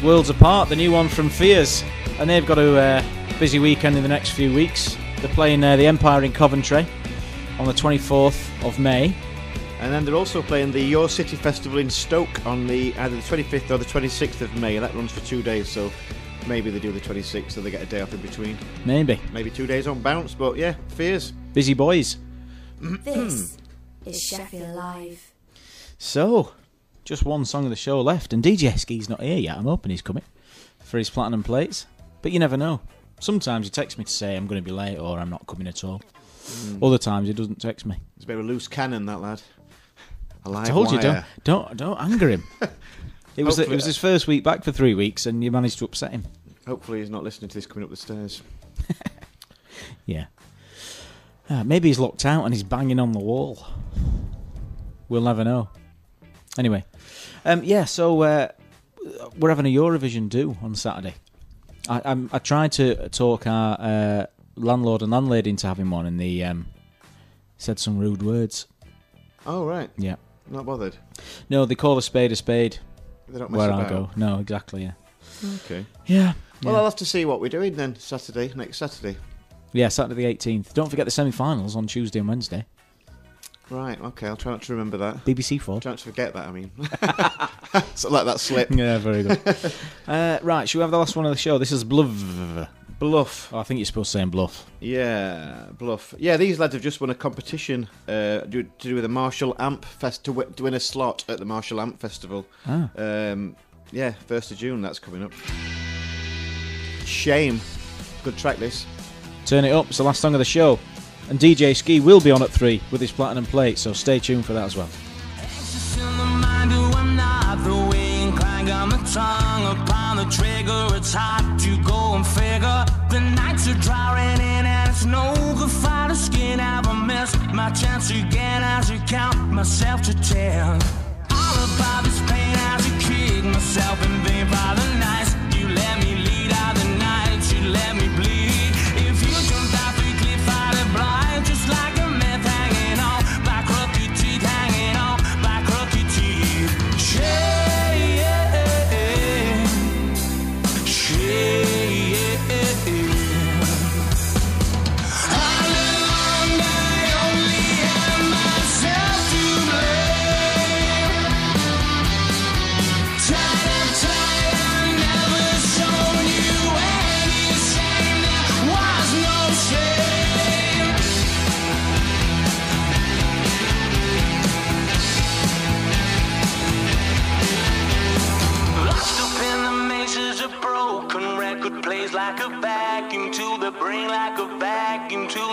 Speaker 1: Worlds Apart, the new one from Fears, and they've got a uh, busy weekend in the next few weeks. They're playing uh, the Empire in Coventry on the 24th of May.
Speaker 2: And then they're also playing the Your City Festival in Stoke on the either the 25th or the 26th of May. That runs for two days, so maybe they do the 26th, so they get a day off in between.
Speaker 1: Maybe.
Speaker 2: Maybe two days on bounce, but yeah, fears.
Speaker 1: Busy boys.
Speaker 3: This is Sheffield Live.
Speaker 1: So, just one song of the show left, and DJ Ski's not here yet. I'm hoping he's coming for his platinum plates, but you never know. Sometimes he texts me to say I'm going to be late or I'm not coming at all. Other times he doesn't text me.
Speaker 2: It's a bit of a loose cannon, that lad. A live
Speaker 1: I told you don't don't don't anger him. It was it was his first week back for three weeks, and you managed to upset him.
Speaker 2: Hopefully, he's not listening to this coming up the stairs.
Speaker 1: Yeah. Ah, maybe he's locked out and he's banging on the wall. We'll never know. Anyway, um, yeah. So uh, we're having a Eurovision do on Saturday. I, I'm, I tried to talk our uh, landlord and landlady into having one, and they um, said some rude words.
Speaker 2: Oh, right.
Speaker 1: Yeah.
Speaker 2: Not bothered.
Speaker 1: No, they call a spade a spade
Speaker 2: They don't mess
Speaker 1: where
Speaker 2: about.
Speaker 1: I go. No, exactly. Yeah.
Speaker 2: Okay.
Speaker 1: Yeah.
Speaker 2: Well. I'll have to see what we're doing then Saturday, next Saturday.
Speaker 1: Yeah, Saturday the 18th. Don't forget the semi-finals on Tuesday and Wednesday.
Speaker 2: Right, okay, I'll try not to remember that.
Speaker 1: BBC Four.
Speaker 2: Try not to forget that, I mean. so let that slip.
Speaker 1: Yeah, very good. uh, right, should we have the last one of the show? This is Bluff.
Speaker 2: Bluff.
Speaker 1: Oh, I think you're supposed to say Bluff.
Speaker 2: Yeah, bluff. Yeah, these lads have just won a competition uh, to do with the Marshall Amp Fest to, w- to win a slot at the Marshall Amp Festival.
Speaker 1: Ah.
Speaker 2: Um, yeah, first of June. That's coming up. Shame. Good track. This.
Speaker 1: Turn it up. It's the last song of the show. And DJ Ski will be on at three with his platinum plate, so stay tuned for that as well.
Speaker 7: My chance again as count myself to ten? All about this pain as kick myself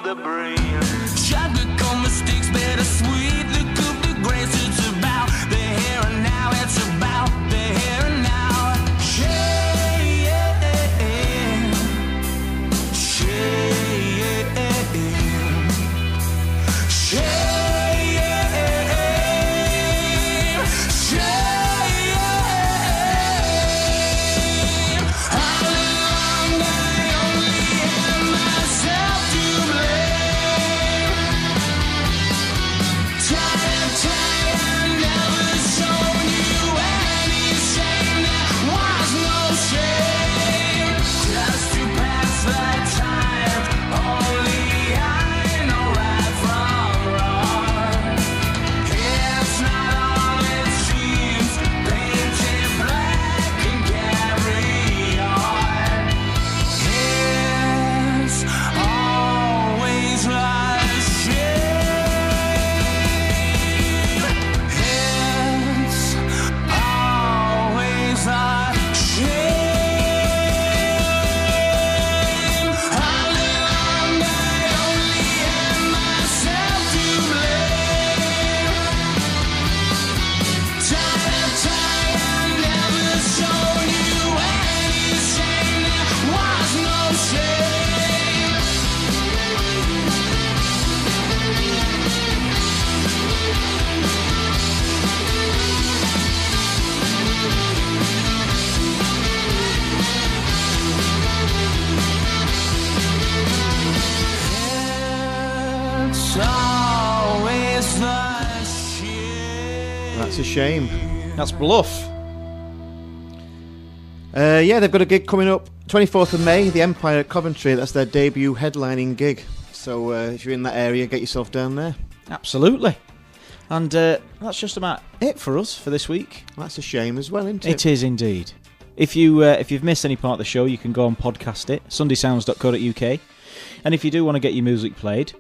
Speaker 7: the brain.
Speaker 2: That's a shame.
Speaker 1: That's Bluff.
Speaker 2: Uh, yeah, they've got a gig coming up 24th of May, the Empire at Coventry. That's their debut headlining gig. So uh, if you're in that area, get yourself down there.
Speaker 1: Absolutely. And uh, that's just about it for us for this week.
Speaker 2: That's a shame as well, isn't it?
Speaker 1: It is indeed. If you uh, if you've missed any part of the show, you can go and podcast it. SundaySounds.co.uk. And if you do want to get your music played,